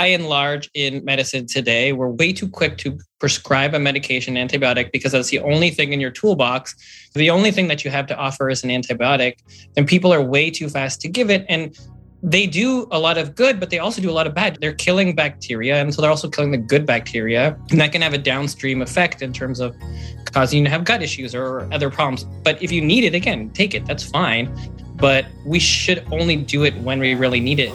by and large in medicine today, we're way too quick to prescribe a medication antibiotic because that's the only thing in your toolbox. The only thing that you have to offer is an antibiotic. And people are way too fast to give it. And they do a lot of good, but they also do a lot of bad. They're killing bacteria, and so they're also killing the good bacteria. And that can have a downstream effect in terms of causing you to have gut issues or other problems. But if you need it, again, take it. That's fine. But we should only do it when we really need it.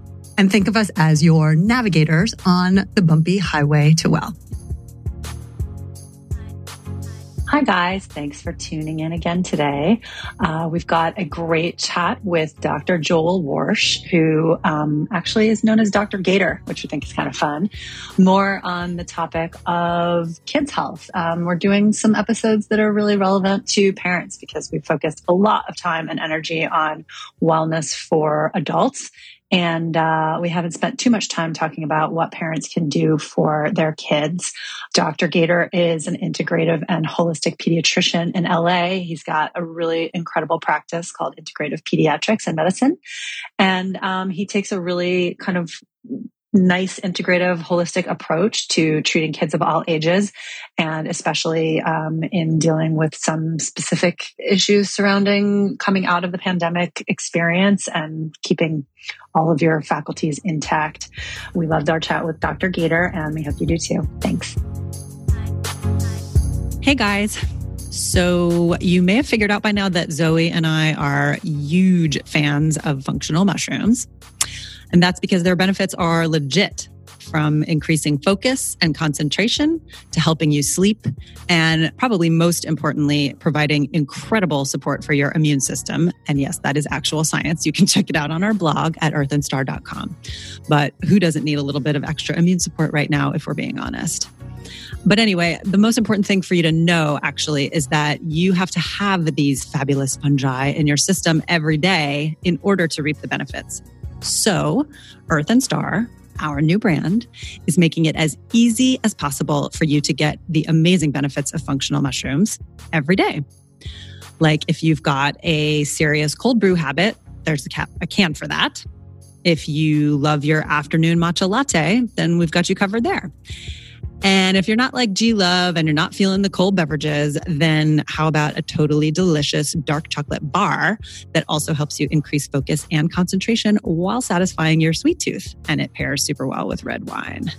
and think of us as your navigators on the bumpy highway to well. Hi, guys. Thanks for tuning in again today. Uh, we've got a great chat with Dr. Joel Warsh, who um, actually is known as Dr. Gator, which I think is kind of fun. More on the topic of kids' health. Um, we're doing some episodes that are really relevant to parents because we focused a lot of time and energy on wellness for adults and uh, we haven't spent too much time talking about what parents can do for their kids. Dr. Gator is an integrative and holistic pediatrician in LA. He's got a really incredible practice called Integrative Pediatrics and Medicine. And um, he takes a really kind of nice integrative holistic approach to treating kids of all ages and especially um, in dealing with some specific issues surrounding coming out of the pandemic experience and keeping all of your faculties intact. We loved our chat with dr gator and we hope you do too. Thanks. Hey guys. So, you may have figured out by now that Zoe and I are huge fans of functional mushrooms. And that's because their benefits are legit from increasing focus and concentration to helping you sleep, and probably most importantly, providing incredible support for your immune system. And yes, that is actual science. You can check it out on our blog at earthandstar.com. But who doesn't need a little bit of extra immune support right now, if we're being honest? But anyway, the most important thing for you to know actually is that you have to have these fabulous fungi in your system every day in order to reap the benefits. So, Earth and Star, our new brand, is making it as easy as possible for you to get the amazing benefits of functional mushrooms every day. Like if you've got a serious cold brew habit, there's a, cap, a can for that. If you love your afternoon matcha latte, then we've got you covered there. And if you're not like G Love and you're not feeling the cold beverages, then how about a totally delicious dark chocolate bar that also helps you increase focus and concentration while satisfying your sweet tooth? And it pairs super well with red wine.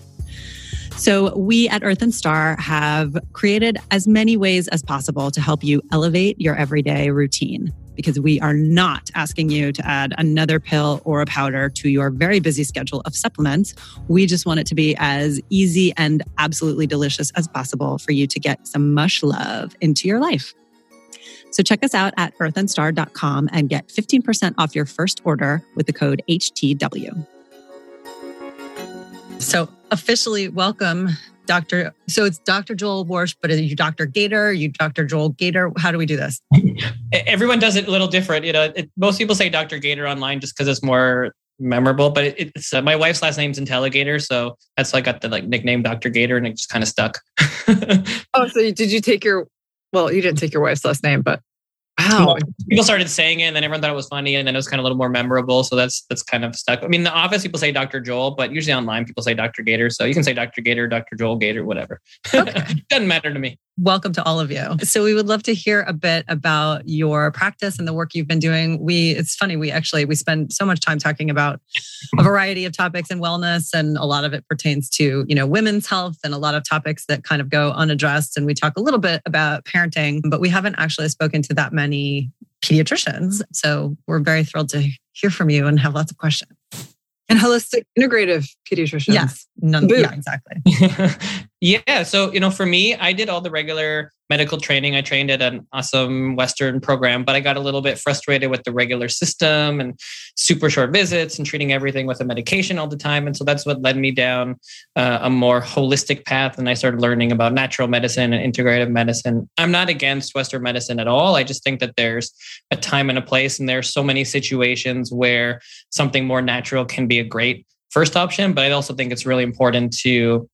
So, we at Earth and Star have created as many ways as possible to help you elevate your everyday routine because we are not asking you to add another pill or a powder to your very busy schedule of supplements. We just want it to be as easy and absolutely delicious as possible for you to get some mush love into your life. So check us out at earthandstar.com and get 15% off your first order with the code HTW. So officially welcome Dr. So it's Dr. Joel Warsh, but are you Dr. Gator? Are you Dr. Joel Gator? How do we do this? Everyone does it a little different. You know, it, most people say Dr. Gator online just because it's more memorable. But it, it's uh, my wife's last name's Intelligator, so that's why I got the like nickname Dr. Gator, and it just kind of stuck. oh, so did you take your? Well, you didn't take your wife's last name, but Wow. People started saying it and then everyone thought it was funny and then it was kind of a little more memorable. So that's that's kind of stuck. I mean, the office people say Dr. Joel, but usually online people say Dr. Gator. So you can say Dr. Gator, Dr. Joel Gator, whatever. Okay. Doesn't matter to me. Welcome to all of you. So we would love to hear a bit about your practice and the work you've been doing. We it's funny, we actually we spend so much time talking about a variety of topics in wellness and a lot of it pertains to, you know, women's health and a lot of topics that kind of go unaddressed and we talk a little bit about parenting, but we haven't actually spoken to that many pediatricians. So we're very thrilled to hear from you and have lots of questions and holistic integrative pediatricians. Yes. None, yeah, exactly. Yeah. So, you know, for me, I did all the regular medical training. I trained at an awesome Western program, but I got a little bit frustrated with the regular system and super short visits and treating everything with a medication all the time. And so that's what led me down uh, a more holistic path. And I started learning about natural medicine and integrative medicine. I'm not against Western medicine at all. I just think that there's a time and a place, and there's so many situations where something more natural can be a great first option. But I also think it's really important to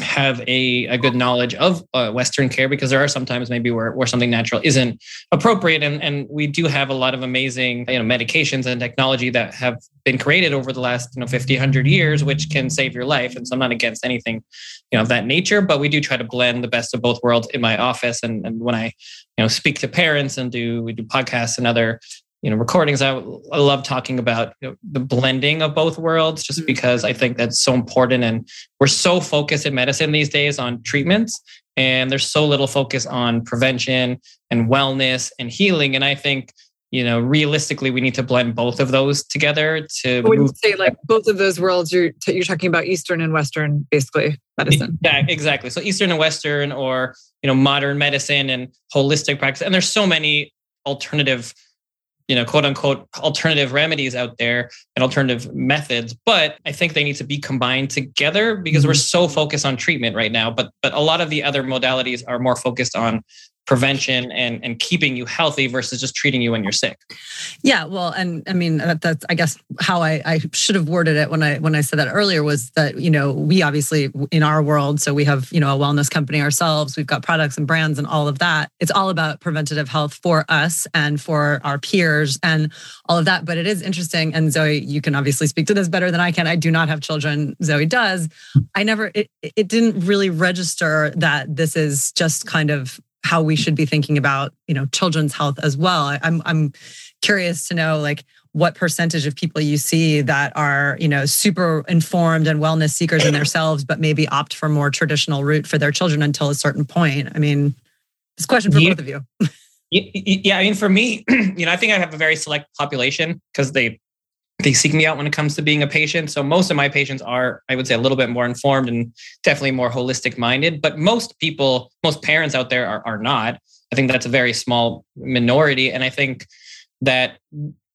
have a, a good knowledge of uh, Western care because there are sometimes maybe where, where something natural isn't appropriate. And, and we do have a lot of amazing you know, medications and technology that have been created over the last you know 50, 100 years, which can save your life. And so I'm not against anything you know, of that nature, but we do try to blend the best of both worlds in my office. And, and when I you know, speak to parents and do we do podcasts and other you know recordings I, I love talking about you know, the blending of both worlds just mm-hmm. because i think that's so important and we're so focused in medicine these days on treatments and there's so little focus on prevention and wellness and healing. And i think you know realistically we need to blend both of those together to when you say like both of those worlds you're t- you're talking about eastern and western basically medicine. Yeah exactly. So eastern and western or you know modern medicine and holistic practice. And there's so many alternative you know, quote unquote alternative remedies out there and alternative methods, but I think they need to be combined together because mm-hmm. we're so focused on treatment right now. But but a lot of the other modalities are more focused on prevention and and keeping you healthy versus just treating you when you're sick. Yeah well and i mean that's i guess how I, I should have worded it when i when i said that earlier was that you know we obviously in our world so we have you know a wellness company ourselves we've got products and brands and all of that. It's all about preventative health for us and for our peers and all of that but it is interesting and zoe you can obviously speak to this better than i can. I do not have children zoe does. I never it, it didn't really register that this is just kind of how we should be thinking about you know children's health as well. I, i'm i'm curious to know like what percentage of people you see that are you know super informed and wellness seekers in themselves but maybe opt for more traditional route for their children until a certain point? I mean this question for yeah. both of you. Yeah i mean for me you know i think i have a very select population because they they seek me out when it comes to being a patient. So most of my patients are, I would say, a little bit more informed and definitely more holistic minded. But most people, most parents out there are, are not. I think that's a very small minority. And I think that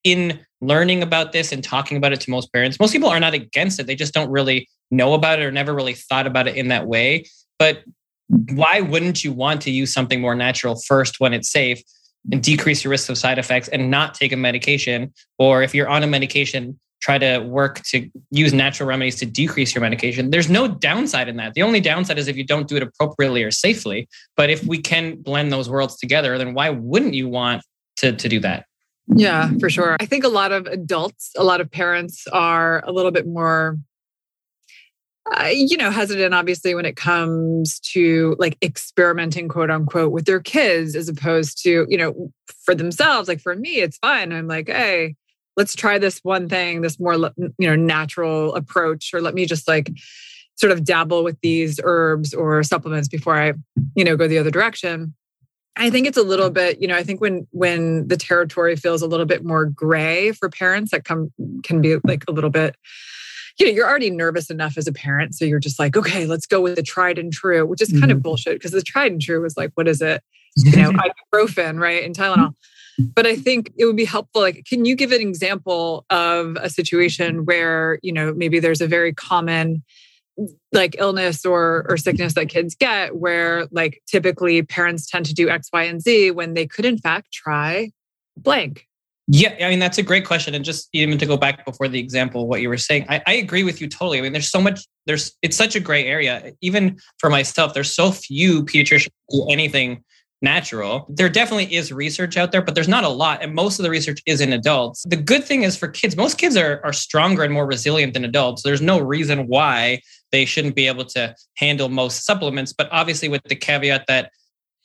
in learning about this and talking about it to most parents, most people are not against it. They just don't really know about it or never really thought about it in that way. But why wouldn't you want to use something more natural first when it's safe? And decrease your risk of side effects and not take a medication. Or if you're on a medication, try to work to use natural remedies to decrease your medication. There's no downside in that. The only downside is if you don't do it appropriately or safely. But if we can blend those worlds together, then why wouldn't you want to, to do that? Yeah, for sure. I think a lot of adults, a lot of parents are a little bit more uh, you know, hesitant obviously when it comes to like experimenting, quote unquote, with their kids as opposed to, you know, for themselves. Like for me, it's fine. I'm like, hey, let's try this one thing, this more, you know, natural approach, or let me just like sort of dabble with these herbs or supplements before I, you know, go the other direction. I think it's a little bit, you know, I think when when the territory feels a little bit more gray for parents, that come can be like a little bit you know, you're already nervous enough as a parent. So you're just like, okay, let's go with the tried and true, which is kind mm-hmm. of bullshit because the tried and true was like, what is it? You know, ibuprofen, right? And Tylenol. But I think it would be helpful. Like, can you give an example of a situation where, you know, maybe there's a very common like illness or or sickness that kids get where like typically parents tend to do X, Y, and Z when they could in fact try blank yeah, I mean that's a great question, and just even to go back before the example, what you were saying, I, I, agree with you totally. I mean, there's so much, there's it's such a gray area. Even for myself, there's so few pediatricians do anything natural. There definitely is research out there, but there's not a lot, and most of the research is in adults. The good thing is for kids, most kids are are stronger and more resilient than adults. There's no reason why they shouldn't be able to handle most supplements, but obviously with the caveat that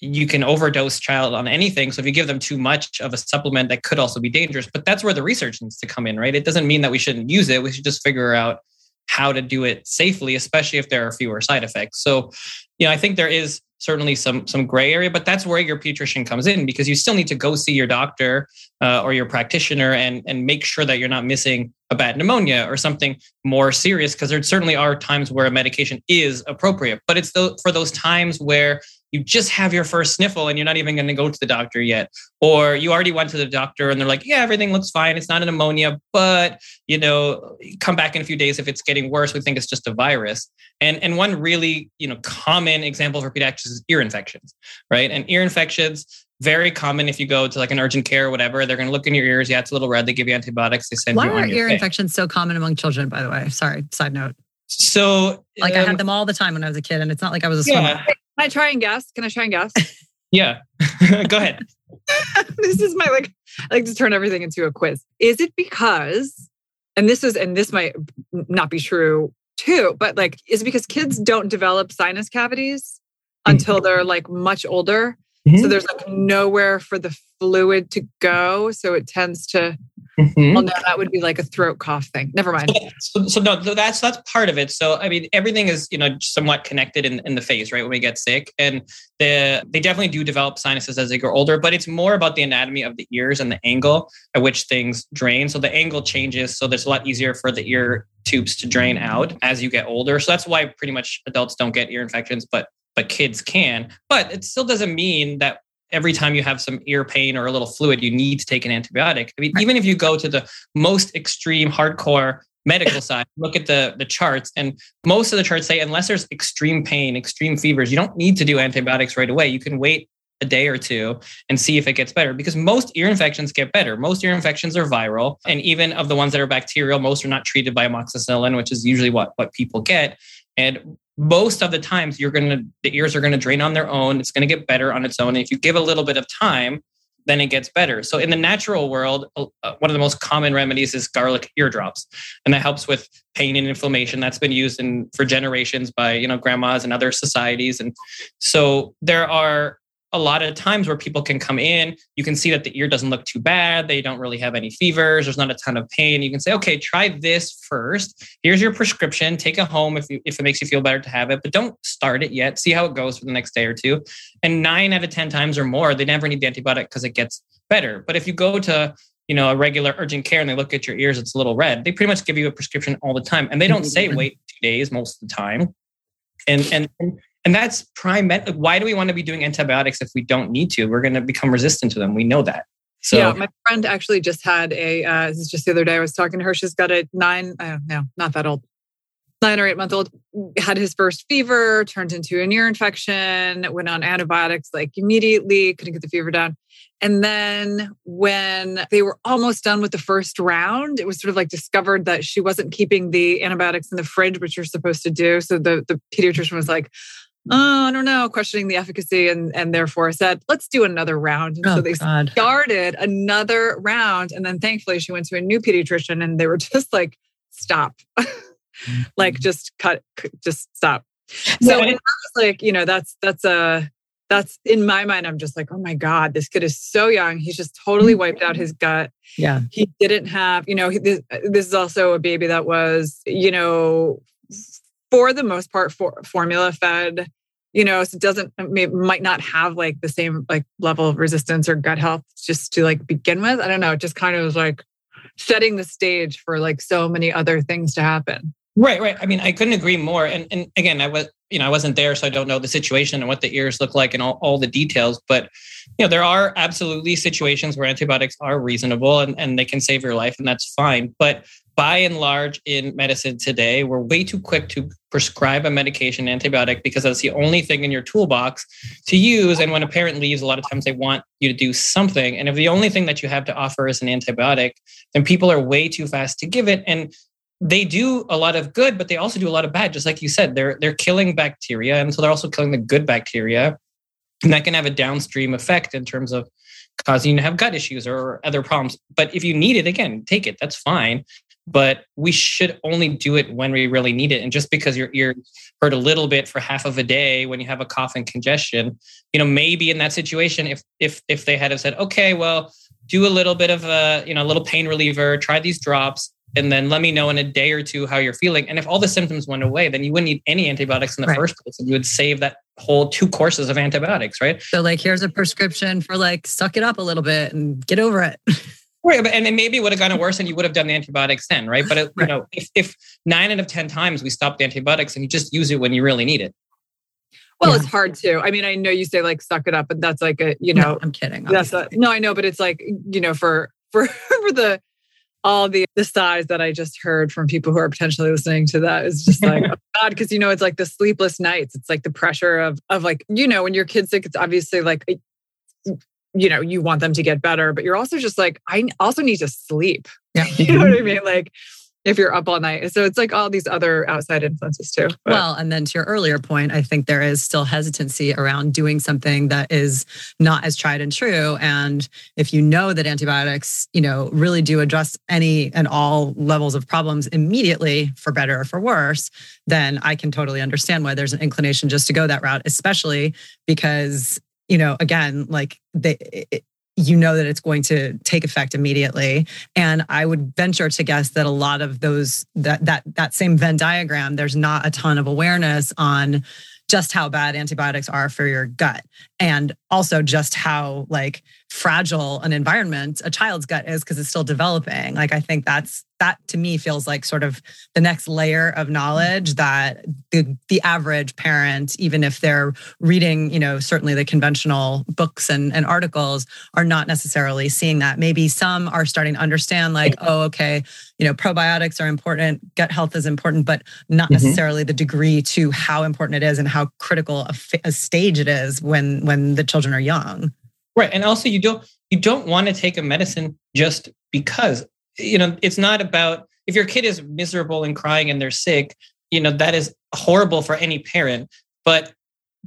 you can overdose child on anything. So if you give them too much of a supplement, that could also be dangerous. But that's where the research needs to come in, right? It doesn't mean that we shouldn't use it. We should just figure out how to do it safely, especially if there are fewer side effects. So, you know, I think there is certainly some some gray area, but that's where your pediatrician comes in because you still need to go see your doctor uh, or your practitioner and and make sure that you're not missing a bad pneumonia or something more serious because there certainly are times where a medication is appropriate, but it's the, for those times where you just have your first sniffle and you're not even going to go to the doctor yet. Or you already went to the doctor and they're like yeah everything looks fine. It's not an pneumonia but you know come back in a few days. If it's getting worse we think it's just a virus. And and one really you know common example for pediatrics is ear infections right? And ear infections very common if you go to like an urgent care or whatever they're going to look in your ears. Yeah it's a little red. They give you antibiotics. They send Why you are ear infections so common among children, by the way? Sorry, side note. so Like I um, had them all the time when I was a kid, and it's not like I was a swimmer. yeah Can I try and guess? Can I try and guess? yeah go ahead this is my like I like to turn everything into a quiz. Is it because and this is and this might not be true too, but like is it because kids don't develop sinus cavities mm. until they're like much older? So Mhm. there's like nowhere for the fluid to go. So it tends to Mhm. well no, that would be like a throat cough thing. Never mind. so, so no so that's that's part of it so i mean everything is you know somewhat connected in, in the face right when we get sick and the they definitely do develop sinuses as they grow older but it's more about the anatomy of the ears and the angle at which things drain so the angle changes so there's a lot easier for the ear tubes to drain out as you get older so that's why pretty much adults don't get ear infections but but kids can but it still doesn't mean that every time you have some ear pain or a little fluid, you need to take an antibiotic. I mean, even if you go to the most extreme, hardcore medical side, look at the the charts, and most of the charts say unless there's extreme pain, extreme fevers, you don't need to do antibiotics right away. You can wait a day or two and see if it gets better because most ear infections get better. Most ear infections are viral, and even of the ones that are bacterial, most are not treated by amoxicillin, which is usually what what people get. And most of the times you're going to the ears are going to drain on their own it's going to get better on its own and if you give a little bit of time then it gets better. So in the natural world uh, one of the most common remedies is garlic eardrops and that helps with pain and inflammation. That's been used in for generations by you know grandmas and other societies and so there are a lot of times where people can come in you can see that the ear doesn't look too bad they don't really have any fevers there's not a ton of pain you can say okay try this first. Here's your prescription take it home if, you, if it makes you feel better to have it but don't start it yet see how it goes for the next day or two. And nine out of ten times or more they never need the antibiotic because it gets better. But if you go to you know a regular urgent care and they look at your ears it's a little red they pretty much give you a prescription all the time and they don't mm-hmm, say mm-hmm. wait two days most of the time. And and and, and that's prime med- why do we want to be doing antibiotics if we don't need to we're going to become resistant to them we know that so yeah, my friend actually just had a. Uh, this is just the other day. I was talking to her. She's got a nine. No, not that old. Nine or eight month old had his first fever, turned into an ear infection. Went on antibiotics like immediately. Couldn't get the fever down. And then when they were almost done with the first round, it was sort of like discovered that she wasn't keeping the antibiotics in the fridge, which you're supposed to do. So the the pediatrician was like, oh, I don't know, questioning the efficacy and, and therefore said, let's do another round. And Oh, so they God. started another round. And then thankfully she went to a new pediatrician and they were just like, stop. like mm-hmm. just cut, just stop. So Yeah, and I was like, you know, that's that's a that's in my mind, I'm just like, oh my God, this kid is so young. He's just totally wiped out mm-hmm. his gut Yeah. he didn't have you know he- this, this is also a baby that was you know for the most part for, formula fed you know so it doesn't may, might not have like the same like level of resistance or gut health just to like begin with i don't know it just kind of was like setting the stage for like so many other things to happen Right, right. I mean, I couldn't agree more. And and again, I was you know I wasn't there, so I don't know the situation and what the ears look like and all, all the details. But you know, there are absolutely situations where antibiotics are reasonable and, and they can save your life, and that's fine. But by and large, in medicine today, we're way too quick to prescribe a medication antibiotic because that's the only thing in your toolbox to use. And when a parent leaves, a lot of times they want you to do something. And if the only thing that you have to offer is an antibiotic, then people are way too fast to give it. And they do a lot of good, but they also do a lot of bad. Just like you said, they're they're killing bacteria, and so they're also killing the good bacteria, and that can have a downstream effect in terms of causing you to have gut issues or other problems. But if you need it, again, take it. That's fine. But we should only do it when we really need it. And just because your ear hurt a little bit for half of a day when you have a cough and congestion, you know, maybe in that situation, if if if they had have said, okay, well, do a little bit of a you know a little pain reliever, try these drops, and then let me know in a day or two how you're feeling. And if all the symptoms went away, then you wouldn't need any antibiotics in the Right. first place, and you would save that whole two courses of antibiotics, right? So, like, here's a prescription for like suck it up a little bit and get over it. Right, and then maybe it would have gotten worse, and you would have done the antibiotics then, right? But it, you know, if, if nine out of ten times we stop the antibiotics and you just use it when you really need it. Well, yeah. it's hard too. I mean, I know you say like suck it up, but that's like a you know. No, I'm kidding. That's a, no, I know, but it's like you know for for for the all the the sighs that I just heard from people who are potentially listening to that is just like oh God, because you know it's like the sleepless nights. It's like the pressure of of like you know when your kid's sick, it's obviously like you know, you want them to get better, but you're also just like, I also need to sleep. Yeah. you know what mm-hmm. I mean? Like if you're up all night. So it's like all these other outside influences too. But. Well, and then to your earlier point, I think there is still hesitancy around doing something that is not as tried and true. And if you know that antibiotics, you know, really do address any and all levels of problems immediately for better or for worse, then I can totally understand why there's an inclination just to go that route, especially because you know, again, like they, it, you know that it's going to take effect immediately. And i would venture to guess that a lot of those that that that same venn diagram there's not a ton of awareness on just how bad antibiotics are for your gut. And also just how like fragile an environment a child's gut is because it's still developing. Like i think that's that to me feels like sort of the next layer of knowledge that the the average parent even if they're reading you know certainly the conventional books and, and articles are not necessarily seeing that. Maybe some are starting to understand like oh okay you know probiotics are important gut health is important but not mm-hmm. necessarily the degree to how important it is and how critical a, a stage it is when when the children are young Right. And also you don't you don't want to take a medicine just because. You know, it's not about if your kid is miserable and crying and they're sick, you know, that is horrible for any parent. But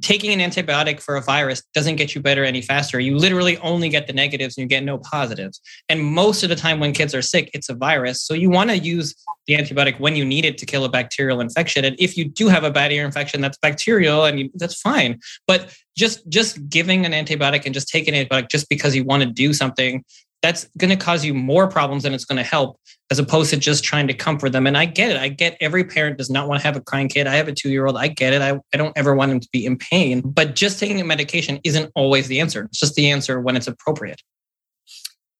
taking an antibiotic for a virus doesn't get you better any faster. You literally only get the negatives and you get no positives. And most of the time when kids are sick, it's a virus. So you want to use the antibiotic when you need it to kill a bacterial infection. And if you do have a bad ear infection that's bacterial and you, that's fine. But just just giving an antibiotic and just taking an antibiotic just because you want to do something that's going to cause you more problems than it's going to help as opposed to just trying to comfort them. And i get it. I get every parent does not want to have a crying kid. I have a two year old i get it. I, I don't ever want him to be in pain. But just taking a medication isn't always the answer. It's just the answer when it's appropriate.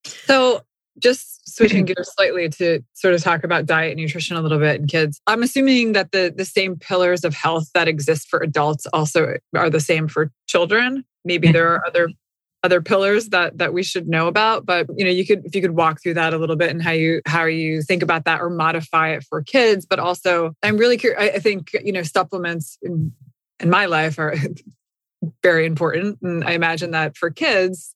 So just switching gears slightly to sort of talk about diet and nutrition a little bit and kids i'm assuming that the the same pillars of health that exist for adults also are the same for children. Maybe mm. there are other other pillars that that we should know about but you know you could if you could walk through that a little bit and how you how you think about that or modify it for kids but also i'm really curious i think you know supplements in, in my life are very important and i imagine that for kids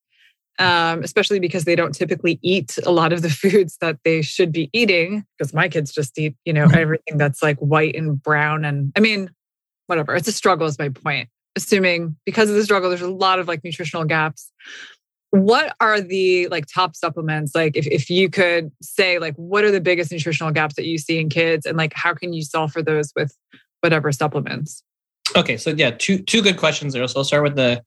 um, especially because they don't typically eat a lot of the foods that they should be eating because my kids just eat you know everything that's like white and brown and i mean whatever it's a struggle is my point assuming because of the struggle, there's a lot of like nutritional gaps. What are the like top supplements? Like if, if you could say like what are the biggest nutritional gaps that you see in kids and like how can you solve for those with whatever supplements? Okay, so yeah, two two good questions there. So I'll start with the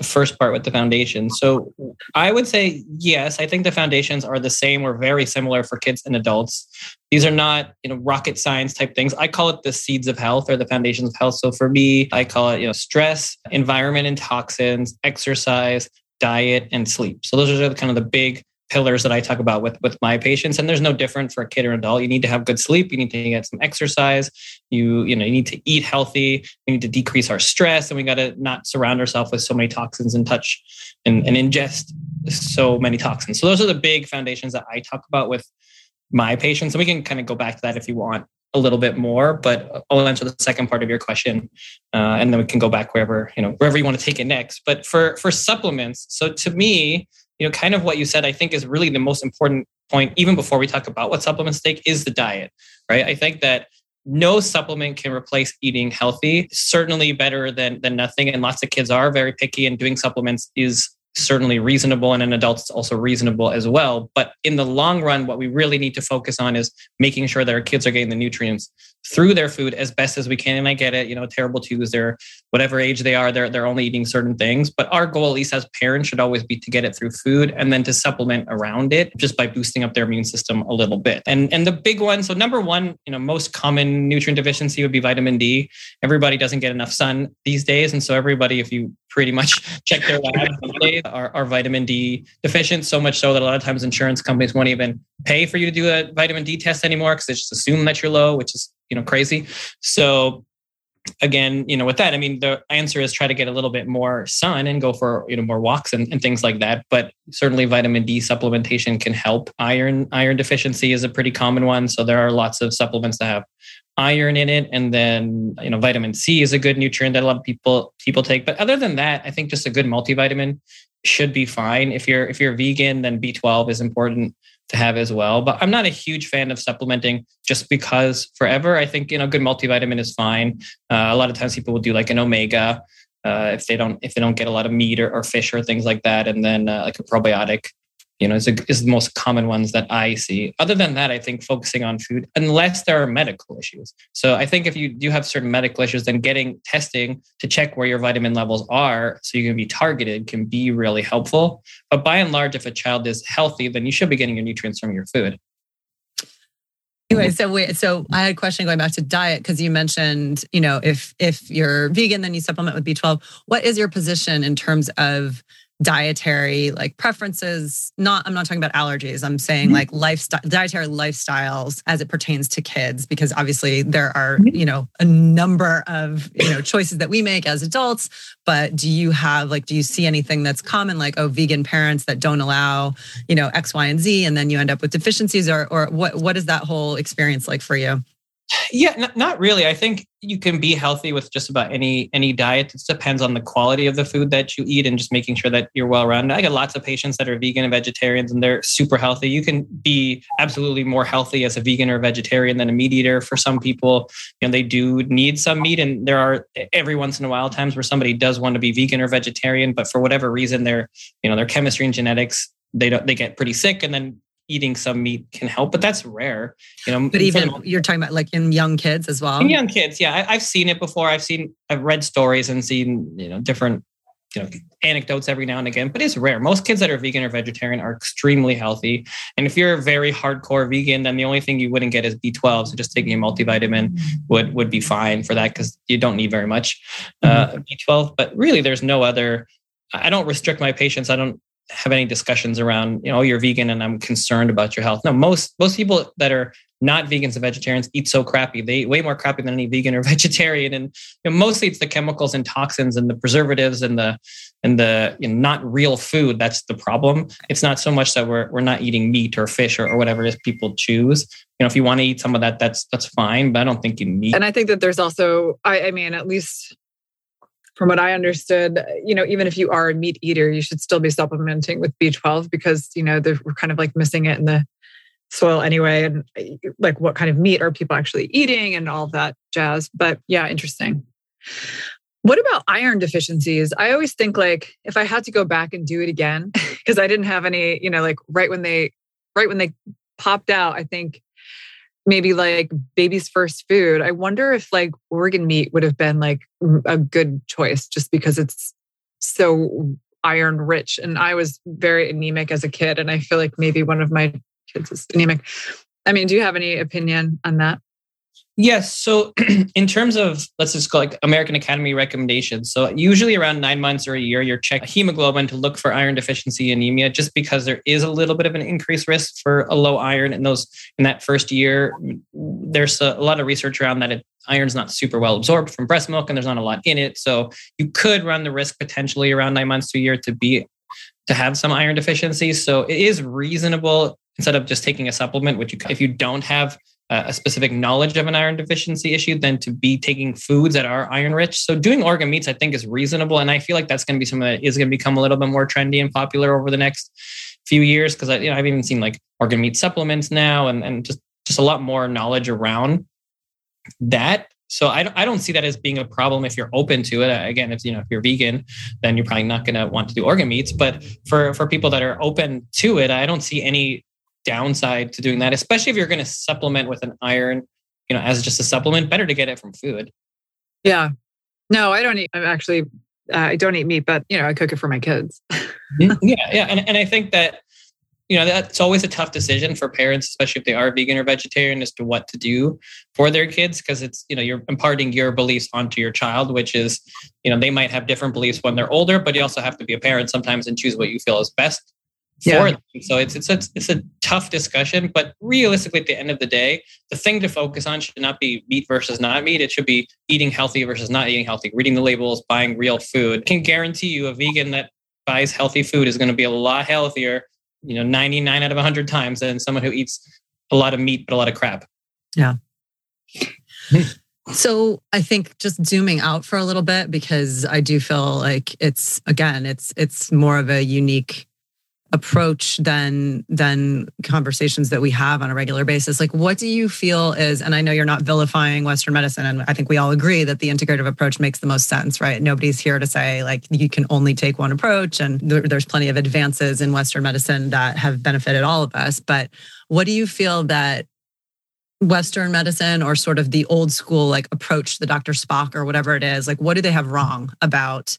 the first part with the foundation. So I would say yes, I think the foundations are the same or very similar for kids and adults. These are not, you know, rocket science type things. I call it the seeds of health or the foundations of health. So for me, I call it, you know, stress, environment and toxins, exercise, diet and sleep. So those are kind of the big pillars that I talk about with with my patients and there's no different for a kid or an adult. You need to have good sleep you need to get some exercise you you know you need to eat healthy we need to decrease our stress and we got to not surround ourselves with so many toxins and touch and, and ingest so many toxins. So those are the big foundations that I talk about with my patients and we can kind of go back to that if you want a little bit more but I'll answer the second part of your question uh, and then we can go back wherever you know wherever you want to take it next. But for for supplements so to me you know, kind of what you said, I think is really the most important point, even before we talk about what supplements take, is the diet, right? I think that no supplement can replace eating healthy. Certainly better than than nothing. And lots of kids are very picky, and doing supplements is certainly reasonable and in adults it's also reasonable as well. But in the long run what we really need to focus on is making sure that our kids are getting the nutrients through their food as best as we can. And i get it you know terrible twos they're whatever age they are they're, they're only eating certain things. But our goal at least as parents should always be to get it through food and then to supplement around it just by boosting up their immune system a little bit. And and the big one so number one you know most common nutrient deficiency would be vitamin d. Everybody doesn't get enough sun these days. And so everybody if you pretty much check their labs are, are vitamin D deficient, so much so that a lot of times insurance companies won't even pay for you to do a vitamin D test anymore because they just assume that you're low, which is you know crazy. So again, you know, with that, I mean, the answer is try to get a little bit more sun and go for you know more walks and, and things like that. But certainly, vitamin D supplementation can help. Iron iron deficiency is a pretty common one, so there are lots of supplements that have iron in it and then you know vitamin c is a good nutrient that a lot of people people take. But other than that i think just a good multivitamin should be fine. If you're if you're vegan then b12 is important to have as well. But i'm not a huge fan of supplementing just because forever i think you know good multivitamin is fine. Uh, a lot of times people will do like an omega uh, if they don't if they don't get a lot of meat or, or fish or things like that and then uh, like a probiotic you know, is, a, the most common ones that I see. Other than that, I think focusing on food, unless there are medical issues. So I think if you do have certain medical issues, then getting testing to check where your vitamin levels are so you can be targeted can be really helpful. But by and large, if a child is healthy, then you should be getting your nutrients from your food. Anyway, so wait, so I had a question going back to diet because you mentioned, you know, if if you're vegan, then you supplement with B12. What is your position in terms of dietary like preferences not i'm not talking about allergies i'm saying mm-hmm. like lifestyle dietary lifestyles as it pertains to kids because obviously there are mm-hmm. you know a number of you know choices that we make as adults but do you have like do you see anything that's common like oh vegan parents that don't allow you know x y and z and then you end up with deficiencies or or what what is that whole experience like for you yeah, n- not really. I think you can be healthy with just about any any diet. It depends on the quality of the food that you eat and just making sure that you're well rounded. I got lots of patients that are vegan and vegetarians and they're super healthy. You can be absolutely more healthy as a vegan or vegetarian than a meat eater. For some people, you know, they do need some meat and there are every once in a while times where somebody does want to be vegan or vegetarian, but for whatever reason their, you know, their chemistry and genetics they don't they get pretty sick and then eating some meat can help, but that's rare. You know, but even you're talking about like in young kids as well. In young kids, yeah, I, have seen it before. I've seen, I've read stories and seen you know different you know anecdotes every now and again, but it's rare. Most kids that are vegan or vegetarian are extremely healthy, and if you're a very hardcore vegan, then the only thing you wouldn't get is B12. So just taking a multivitamin would would be fine for that because you don't need very much uh, mm-hmm. B12. But really, there's no other. I don't restrict my patients. I don't have any discussions around, you know, oh, you're vegan and I'm concerned about your health. No, most most people that are not vegans and vegetarians eat so crappy. They eat way more crappy than any vegan or vegetarian. And you know, mostly it's the chemicals and toxins and the preservatives and the and the you know, not real food. That's the problem. It's not so much that we're we're not eating meat or fish or, or whatever it is people choose. You know, if you want to eat some of that, that's that's fine. But I don't think you need. And I think that there's also, I, I mean, at least from what I understood, you know, even if you are a meat eater, you should still be supplementing with B12 because, you know, we're kind of like missing it in the soil anyway. And like, what kind of meat are people actually eating and all that jazz. But yeah, interesting. What about iron deficiencies? I always think like if I had to go back and do it again, because I didn't have any, you know, like right when they, right when they popped out, I think maybe like baby's first food. I wonder if like organ meat would have been like a good choice just because it's so iron rich. And I was very anemic as a kid. And I feel like maybe one of my kids is anemic. I mean, do you have any opinion on that? Yes. So, in terms of let's just call like American Academy recommendations. So, usually around nine months or a year, you're checking hemoglobin to look for iron deficiency anemia, just because there is a little bit of an increased risk for a low iron in those in that first year. There's a, a lot of research around that. It, iron's not super well absorbed from breast milk, and there's not a lot in it. So, you could run the risk potentially around nine months to a year to be to have some iron deficiency. So, it is reasonable instead of just taking a supplement, which you if you don't have a specific knowledge of an iron deficiency issue than to be taking foods that are iron rich. So doing organ meats, I think, is reasonable, and I feel like that's going to be something that is going to become a little bit more trendy and popular over the next few years because I, you know, I've even seen like organ meat supplements now, and and just just a lot more knowledge around that. so I I don't see that as being a problem if you're open to it. Again, if you know if you're vegan, then you're probably not going to want to do organ meats. But for for people that are open to it, I don't see any downside to doing that. Especially if you're going to supplement with an iron, you know, as just a supplement. Better to get it from food. Yeah. No, I don't eat. I'm actually uh, I don't eat meat, but you know I cook it for my kids. Mm-hmm. yeah, yeah, and and I think that you know that's always a tough decision for parents especially if they are vegan or vegetarian as to what to do for their kids because it's you know you're imparting your beliefs onto your child which is you know they might have different beliefs when they're older but you also have to be a parent sometimes and choose what you feel is best for yeah. them. So it's it's a, it's a tough discussion but realistically at the end of the day the thing to focus on should not be meat versus not meat. It should be eating healthy versus not eating healthy reading the labels buying real food. I can guarantee you a vegan that buys healthy food is going to be a lot healthier you know 99 out of 100 times than someone who eats a lot of meat but a lot of crap yeah. So i think just zooming out for a little bit because i do feel like it's again it's it's more of a unique approach than than conversations that we have on a regular basis. Like what do you feel is and i know you're not vilifying western medicine and i think we all agree that the integrative approach makes the most sense right? Nobody's here to say like you can only take one approach and there, there's plenty of advances in western medicine that have benefited all of us. But what do you feel that western medicine or sort of the old school like approach the dr spock or whatever it is like what do they have wrong about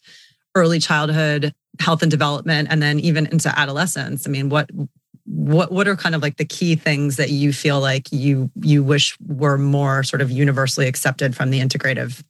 early childhood health and development and then even into adolescence i mean what what what are kind of like the key things that you feel like you you wish were more sort of universally accepted from the integrative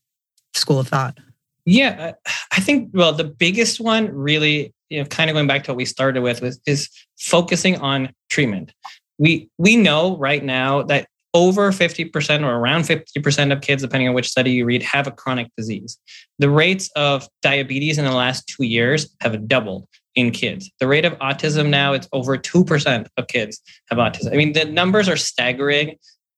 school of thought? Yeah uh, i think well the biggest one really you know kind of going back to what we started with was, is focusing on treatment. We we know right now that over 50% or around 50% of kids, depending on which study you read, have a chronic disease. The rates of diabetes in the last two years have doubled in kids. The rate of autism now, it's over 2% of kids have autism. I mean, the numbers are staggering,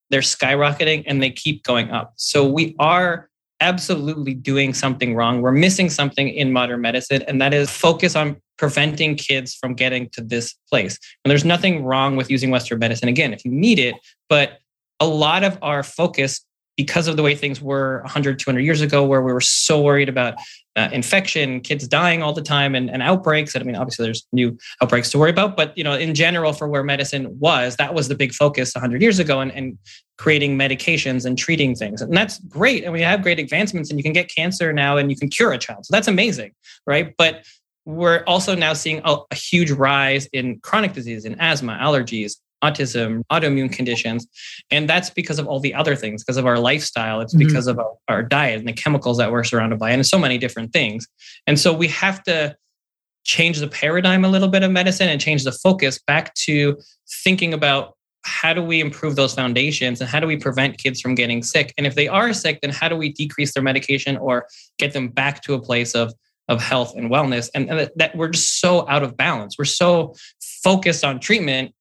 they're skyrocketing, and they keep going up. So we are absolutely doing something wrong. We're missing something in modern medicine, and that is focus on preventing kids from getting to this place. And there's nothing wrong with using Western medicine again if you need it, but a lot of our focus because of the way things were 100 200 years ago where we were so worried about uh, infection kids dying all the time and, and outbreaks and i mean obviously there's new outbreaks to worry about but you know in general for where medicine was that was the big focus 100 years ago and, and creating medications and treating things and that's great and we have great advancements and you can get cancer now and you can cure a child so that's amazing right? But we're also now seeing a, a huge rise in chronic disease in asthma allergies autism, autoimmune conditions. And that's because of all the other things, because of our lifestyle. It's mm-hmm. because of our, our diet and the chemicals that we're surrounded by, and so many different things. And so we have to change the paradigm a little bit of medicine and change the focus back to thinking about how do we improve those foundations and how do we prevent kids from getting sick and if they are sick then how do we decrease their medication or get them back to a place of of health and wellness and, and that we're just so out of balance we're so focused on treatment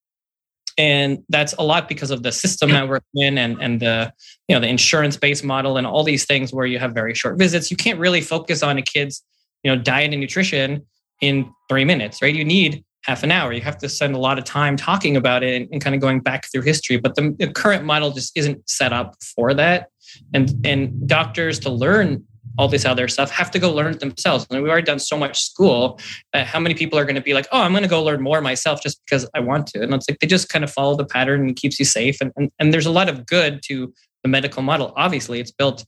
and that's a lot because of the system that we're in and, and the you know the insurance based model and all these things where you have very short visits. You can't really focus on a kid's you know diet and nutrition in three minutes right? You need half an hour. You have to spend a lot of time talking about it and, and kind of going back through history. But the, the current model just isn't set up for that. And and doctors to learn all this other stuff have to go learn it themselves. And we've already done so much school. Uh, how many people are going to be like, oh, I'm going to go learn more myself just because I want to? And it's like they just kind of follow the pattern and keeps you safe. And, and, and there's a lot of good to the medical model. Obviously, it's built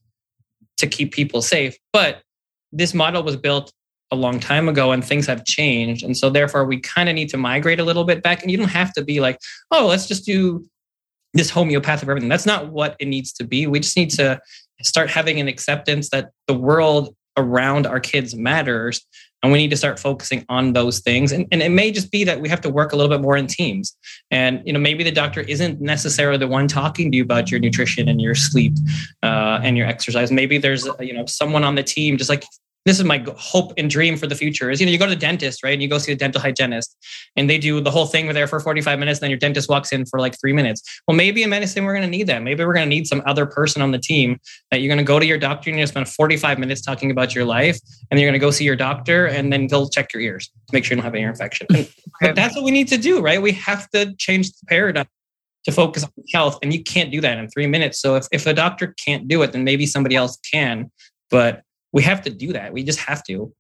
to keep people safe, but this model was built a long time ago and things have changed. And so therefore we kind of need to migrate a little bit back. And you don't have to be like, oh, let's just do this homeopathic everything. That's not what it needs to be. We just need to start having an acceptance that the world around our kids matters and we need to start focusing on those things. And, and it may just be that we have to work a little bit more in teams. And you know maybe the doctor isn't necessarily the one talking to you about your nutrition and your sleep uh, and your exercise. Maybe there's you know someone on the team just like this is my hope and dream for the future is you know you go to the dentist right? And you go see the dental hygienist and they do the whole thing there for 45 minutes and then your dentist walks in for like three minutes. Well maybe in medicine we're going to need that. Maybe we're going to need some other person on the team that you're going to go to your doctor and you're going to spend 45 minutes talking about your life and you're going to go see your doctor and then they'll check your ears to make sure you don't have an ear infection. And, but that's what we need to do right? We have to change the paradigm to focus on health and you can't do that in three minutes. So if, if a doctor can't do it then maybe somebody else can but we have to do that we just have to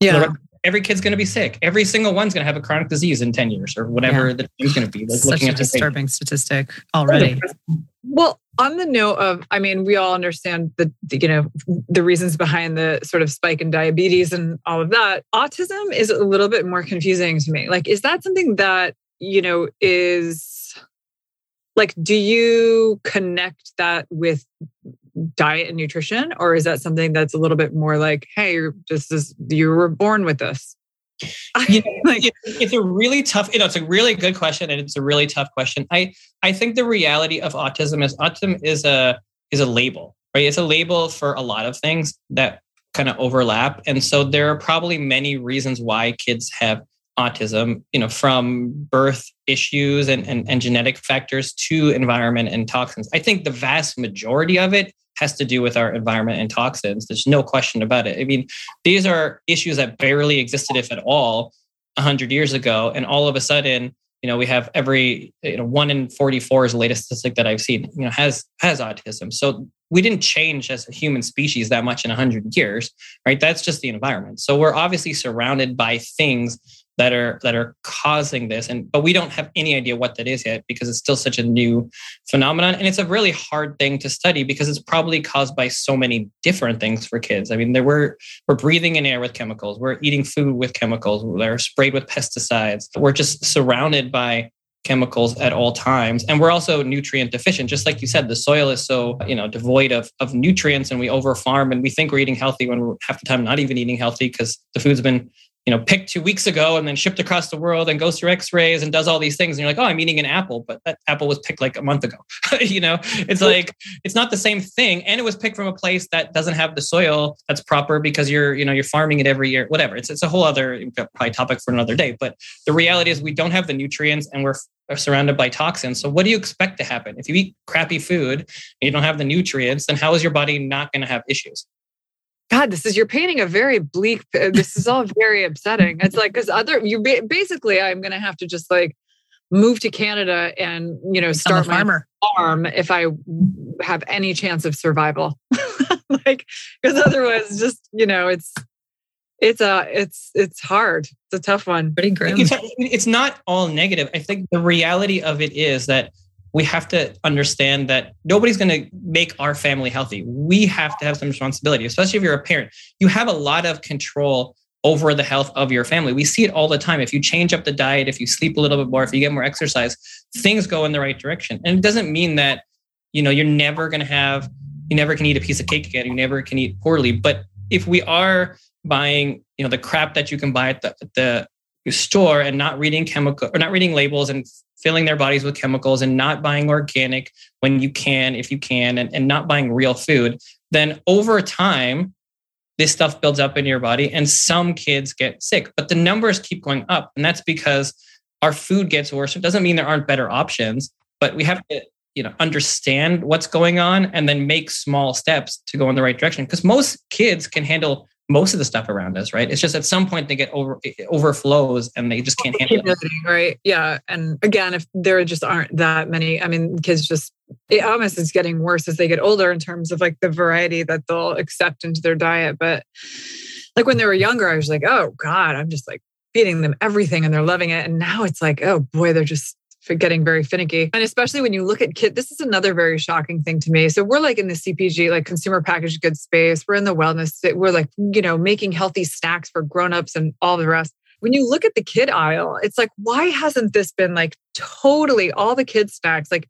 Yeah. every kid's going to be sick every single one's going to have a chronic disease in 10 years or whatever Yeah. the thing's going to be like Such looking a at the disturbing statistic already. Well, on the note of, I mean, we all understand the, the, you know, the reasons behind the sort of spike in diabetes and all of that. Autism is a little bit more confusing to me. Like, is that something that, you know, is like, do you connect that with diet and nutrition? Or is that something that's a little bit more like, hey, this is, you were born with this? You know, like, it's a really tough you know it's a really good question and it's a really tough question i i think the reality of autism is autism is a is a label right it's a label for a lot of things that kind of overlap and so there are probably many reasons why kids have autism you know from birth issues and, and, and genetic factors to environment and toxins i think the vast majority of it has to do with our environment and toxins. There's no question about it. I mean these are issues that barely existed if at all 100 years ago. And all of a sudden you know we have every you know 1 in 44 is the latest statistic that i've seen you know has has autism. So we didn't change as a human species that much in 100 years right? That's just the environment. So we're obviously surrounded by things that are that are causing this. And but we don't have any idea what that is yet because it's still such a new phenomenon. And it's a really hard thing to study because it's probably caused by so many different things for kids. I mean there were we're breathing in air with chemicals. We're eating food with chemicals. We're sprayed with pesticides. We're just surrounded by chemicals at all times. And we're also nutrient deficient. Just like you said the soil is so you know devoid of, of nutrients and we over farm and we think we're eating healthy when we're half the time not even eating healthy because the food's been you know picked two weeks ago and then shipped across the world and goes through x-rays and does all these things and you're like oh i'm eating an apple but that apple was picked like a month ago you know it's like it's not the same thing and it was picked from a place that doesn't have the soil that's proper because you're you know you're farming it every year whatever it's, it's a whole other probably topic for another day but the reality is we don't have the nutrients and we're are surrounded by toxins. So what do you expect to happen? If you eat crappy food and you don't have the nutrients, then how is your body not going to have issues? God, this is you're painting a very bleak. uh, This is all very upsetting. It's like because other you basically, I'm going to have to just like move to Canada and you know start my farmer. farm if I have any chance of survival. like because otherwise, just you know, it's it's a it's it's hard. It's a tough one. Pretty grim. It's, it's not all negative. I think the reality of it is that we have to understand that nobody's going to make our family healthy. We have to have some responsibility, especially if you're a parent. You have a lot of control over the health of your family. We see it all the time. If you change up the diet, if you sleep a little bit more, if you get more exercise, things go in the right direction. And it doesn't mean that, you know, you're never going to have, you never can eat a piece of cake again. You never can eat poorly. But if we are buying, you know, the crap that you can buy at the, the store and not reading chemical or not reading labels and filling their bodies with chemicals and not buying organic when you can, if you can, and, and not buying real food, then over time, this stuff builds up in your body and some kids get sick. But the numbers keep going up. And that's because our food gets worse. It doesn't mean there aren't better options, but we have to you know understand what's going on and then make small steps to go in the right direction because most kids can handle most of the stuff around us right it's just at some point they get over overflows and they just can't handle it right? Yeah. And again, if there just aren't that many, I mean, kids just it almost is getting worse as they get older in terms of like the variety that they'll accept into their diet. But like when they were younger, I was like, oh God, I'm just like feeding them everything and they're loving it. And now it's like, oh boy, they're just getting very finicky. And especially when you look at kid, this is another very shocking thing to me. So we're like in the CPG, like consumer packaged goods space. We're in the wellness. We're like, you know, making healthy snacks for grown-ups and all the rest. When you look at the kid aisle, it's like, why hasn't this been like totally all the kid snacks? Like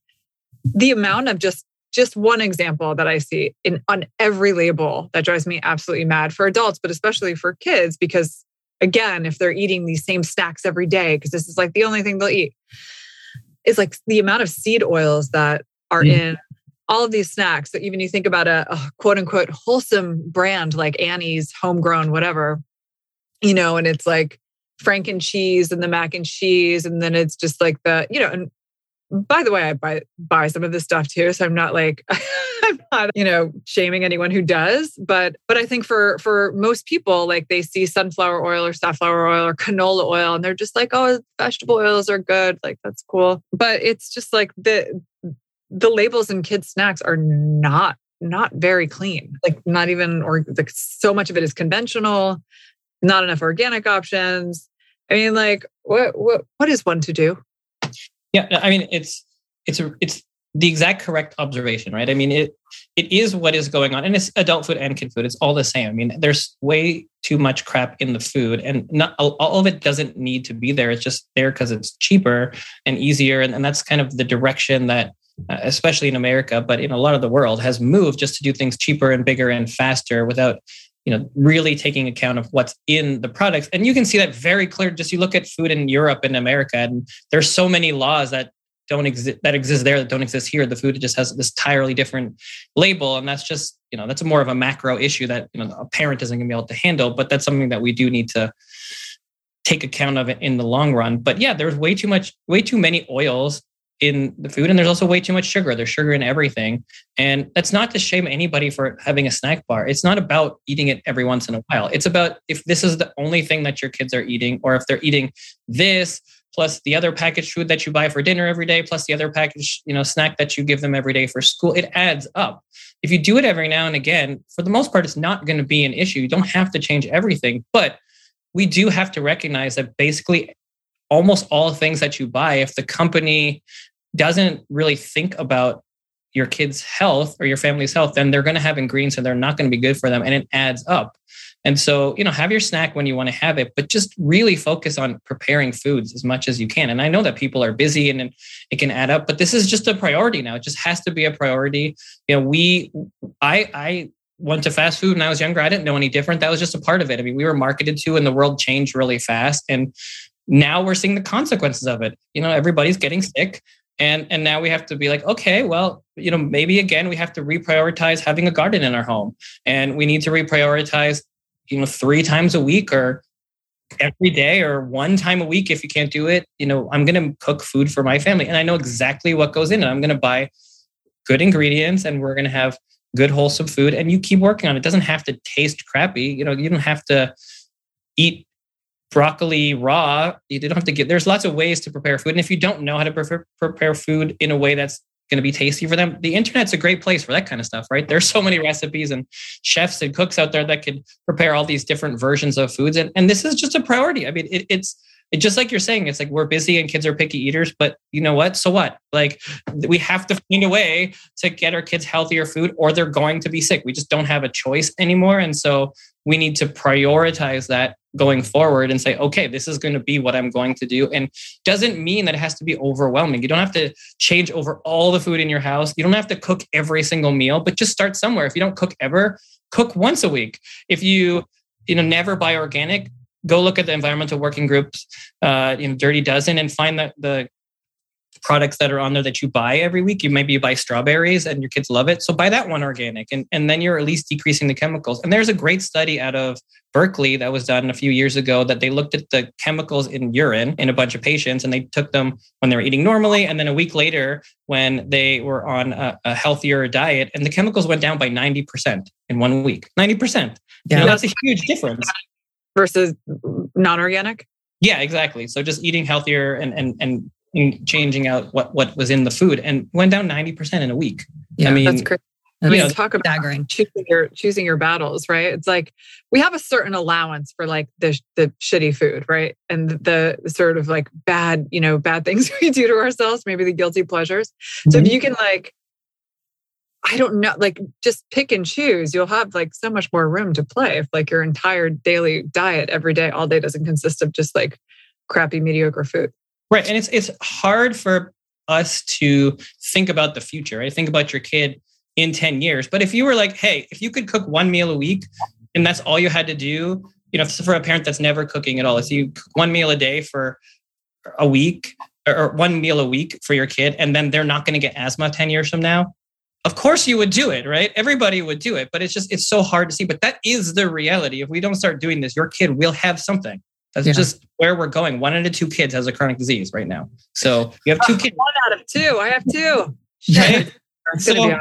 the amount of just just one example that I see in on every label that drives me absolutely mad for adults, but especially for kids, because again, if they're eating these same snacks every day, because this is like the only thing they'll eat, is like the amount of seed oils that are Mm. in all of these snacks. So even you think about a, a quote unquote wholesome brand like Annie's homegrown, whatever, you know, and it's like Frank and cheese and the mac and cheese, and then it's just like the, you know, and by the way, I buy buy some of this stuff too. So I'm not like I'm not, you know, shaming anyone who does, but but I think for for most people, like they see sunflower oil or safflower oil or canola oil, and they're just like, oh, vegetable oils are good, like that's cool. But it's just like the the labels in kids snacks are not not very clean. Like not even or like so much of it is conventional, not enough organic options. I mean, like what what what is one to do? Yeah, I mean it's it's a, it's the exact correct observation, right? I mean, it it is what is going on, and it's adult food and kid food. It's all the same. I mean, there's way too much crap in the food, and not all of it doesn't need to be there. It's just there because it's cheaper and easier, and, and that's kind of the direction that, uh, especially in America, but in a lot of the world, has moved just to do things cheaper and bigger and faster without you know really taking account of what's in the products and you can see that very clear just you look at food in europe and america and there's so many laws that don't exist that exist there that don't exist here. The food just has this entirely different label, and that's just you know that's more of a macro issue that you know a parent isn't going to be able to handle. But that's something that we do need to take account of in the long run. But yeah, there's way too much, way too many oils in the food, and there's also way too much sugar. There's sugar in everything, and that's not to shame anybody for having a snack bar. It's not about eating it every once in a while. It's about if this is the only thing that your kids are eating, or if they're eating this plus the other packaged food that you buy for dinner every day plus the other packaged you know snack that you give them every day for school it adds up. If you do it every now and again for the most part it's not going to be an issue. You don't have to change everything but we do have to recognize that basically almost all things that you buy if the company doesn't really think about your kids health or your family's health then they're going to have ingredients and they're not going to be good for them and it adds up and so, you know, have your snack when you want to have it, but just really focus on preparing foods as much as you can. And I know that people are busy and it can add up, but this is just a priority now. It just has to be a priority. You know, we, I, I, went to fast food when I was younger. I didn't know any different. That was just a part of it. I mean, we were marketed to and the world changed really fast. And now we're seeing the consequences of it. You know, everybody's getting sick and and now we have to be like okay well you know maybe again we have to reprioritize having a garden in our home and we need to reprioritize you know, three times a week or every day or one time a week if you can't do it you know i'm going to cook food for my family and i know exactly what goes in it. I'm going to buy good ingredients and we're going to have good wholesome food and you keep working on it. it doesn't have to taste crappy. You know you don't have to eat broccoli raw. You don't have to get there's lots of ways to prepare food and if you don't know how to prepare food in a way that's going to be tasty for them. The internet's a great place for that kind of stuff, right? There's so many recipes and chefs and cooks out there that could prepare all these different versions of foods. And, and this is just a priority. I mean, it, it's it, just like you're saying, it's like we're busy and kids are picky eaters, but you know what? So what? Like we have to find a way to get our kids healthier food or they're going to be sick. We just don't have a choice anymore. And so we need to prioritize that going forward and say, okay, this is going to be what I'm going to do. And doesn't mean that it has to be overwhelming. You don't have to change over all the food in your house. You don't have to cook every single meal, but just start somewhere. If you don't cook ever, cook once a week. If you, you know, never buy organic, go look at the environmental working groups, uh, you know, Dirty Dozen, and find that the products that are on there that you buy every week. You maybe you buy strawberries and your kids love it. So buy that one organic and, and then you're at least decreasing the chemicals. And there's a great study out of Berkeley that was done a few years ago that they looked at the chemicals in urine in a bunch of patients and they took them when they were eating normally. And then a week later, when they were on a, a healthier diet, and the chemicals went down by 90% in one week. 90%. Yeah. You know, that's a huge difference. Versus non organic? Yeah, exactly. So just eating healthier and and and changing out what what was in the food and went down 90% in a week. Yeah, I mean, that's crazy. I mean, know, talk about staggering. choosing your choosing your battles, right? It's like we have a certain allowance for like the the shitty food, right? And the, the sort of like bad, you know, bad things we do to ourselves, maybe the guilty pleasures. Mm-hmm. So if mm-hmm. you can like I don't know, like just pick and choose, you'll have like so much more room to play if like your entire daily diet every day, all day doesn't consist of just like crappy, mediocre food. Right. And it's it's hard for us to think about the future, right? Think about your kid in 10 years. But if you were like, hey, if you could cook one meal a week and that's all you had to do, you know, for a parent that's never cooking at all, if you cook one meal a day for a week or one meal a week for your kid, and then they're not going to get asthma 10 years from now, of course you would do it, right? Everybody would do it, but it's just, it's so hard to see. But that is the reality. If we don't start doing this, your kid will have something. That's yeah. just where we're going. One out of two kids has a chronic disease right now. So you have two oh, kids. One out of two. I have two. Right? so,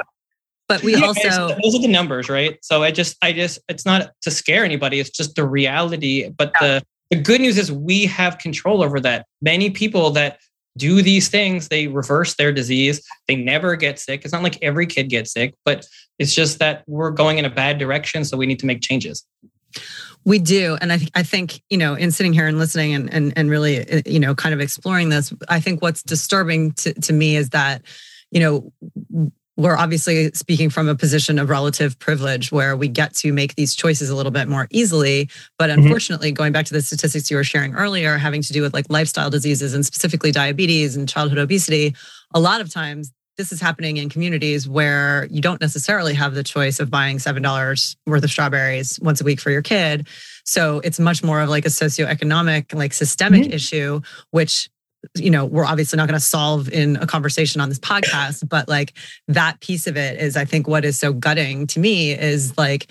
but we Yeah, also it's- those are the numbers, right? So I just, I just, it's not to scare anybody. It's just the reality. But the the good news is we have control over that. Many people that do these things, they reverse their disease. They never get sick. It's not like every kid gets sick, but it's just that we're going in a bad direction. So we need to make changes. We do. And I, th- I think, you know, in sitting here and listening and, and, and really, uh, you know, kind of exploring this, I think what's disturbing to, to me is that, you know, we're obviously speaking from a position of relative privilege where we get to make these choices a little bit more easily. But Mhm. unfortunately, going back to the statistics you were sharing earlier, having to do with like lifestyle diseases and specifically diabetes and childhood obesity, a lot of times this is happening in communities where you don't necessarily have the choice of buying $7 worth of strawberries once a week for your kid. So it's much more of like a socioeconomic, like systemic mm-hmm. issue, which you know we're obviously not going to solve in a conversation on this podcast but like that piece of it is i think what is so gutting to me is like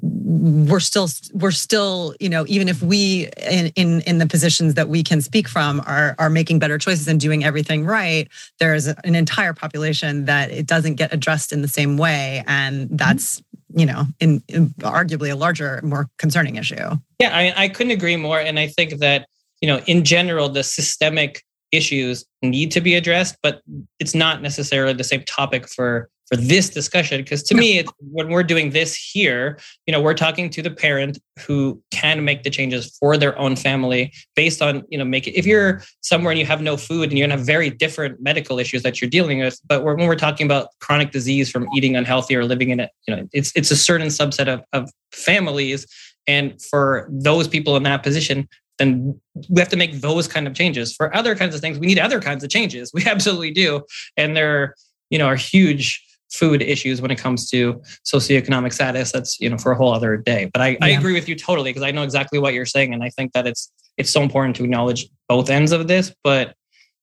we're still we're still you know even if we in in in the positions that we can speak from are are making better choices and doing everything right there is an entire population that it doesn't get addressed in the same way and that's you know in, in arguably a larger more concerning issue Yeah, I, I couldn't agree more. And I think that, you know, in general, the systemic issues need to be addressed, but it's not necessarily the same topic for for this discussion. Because to me, it's, when we're doing this here, you know, we're talking to the parent who can make the changes for their own family based on, you know, make it. If you're somewhere and you have no food and you're gonna have very different medical issues that you're dealing with, but when we're talking about chronic disease from eating unhealthy or living in it, you know, it's it's a certain subset of, of families and for those people in that position, then we have to make those kind of changes. For other kinds of things, we need other kinds of changes. We absolutely do. And they're you know, are huge food issues when it comes to socioeconomic status. That's, you know, for a whole other day. But I, I agree with you totally because I know exactly what you're saying. And I think that it's it's so important to acknowledge both ends of this. But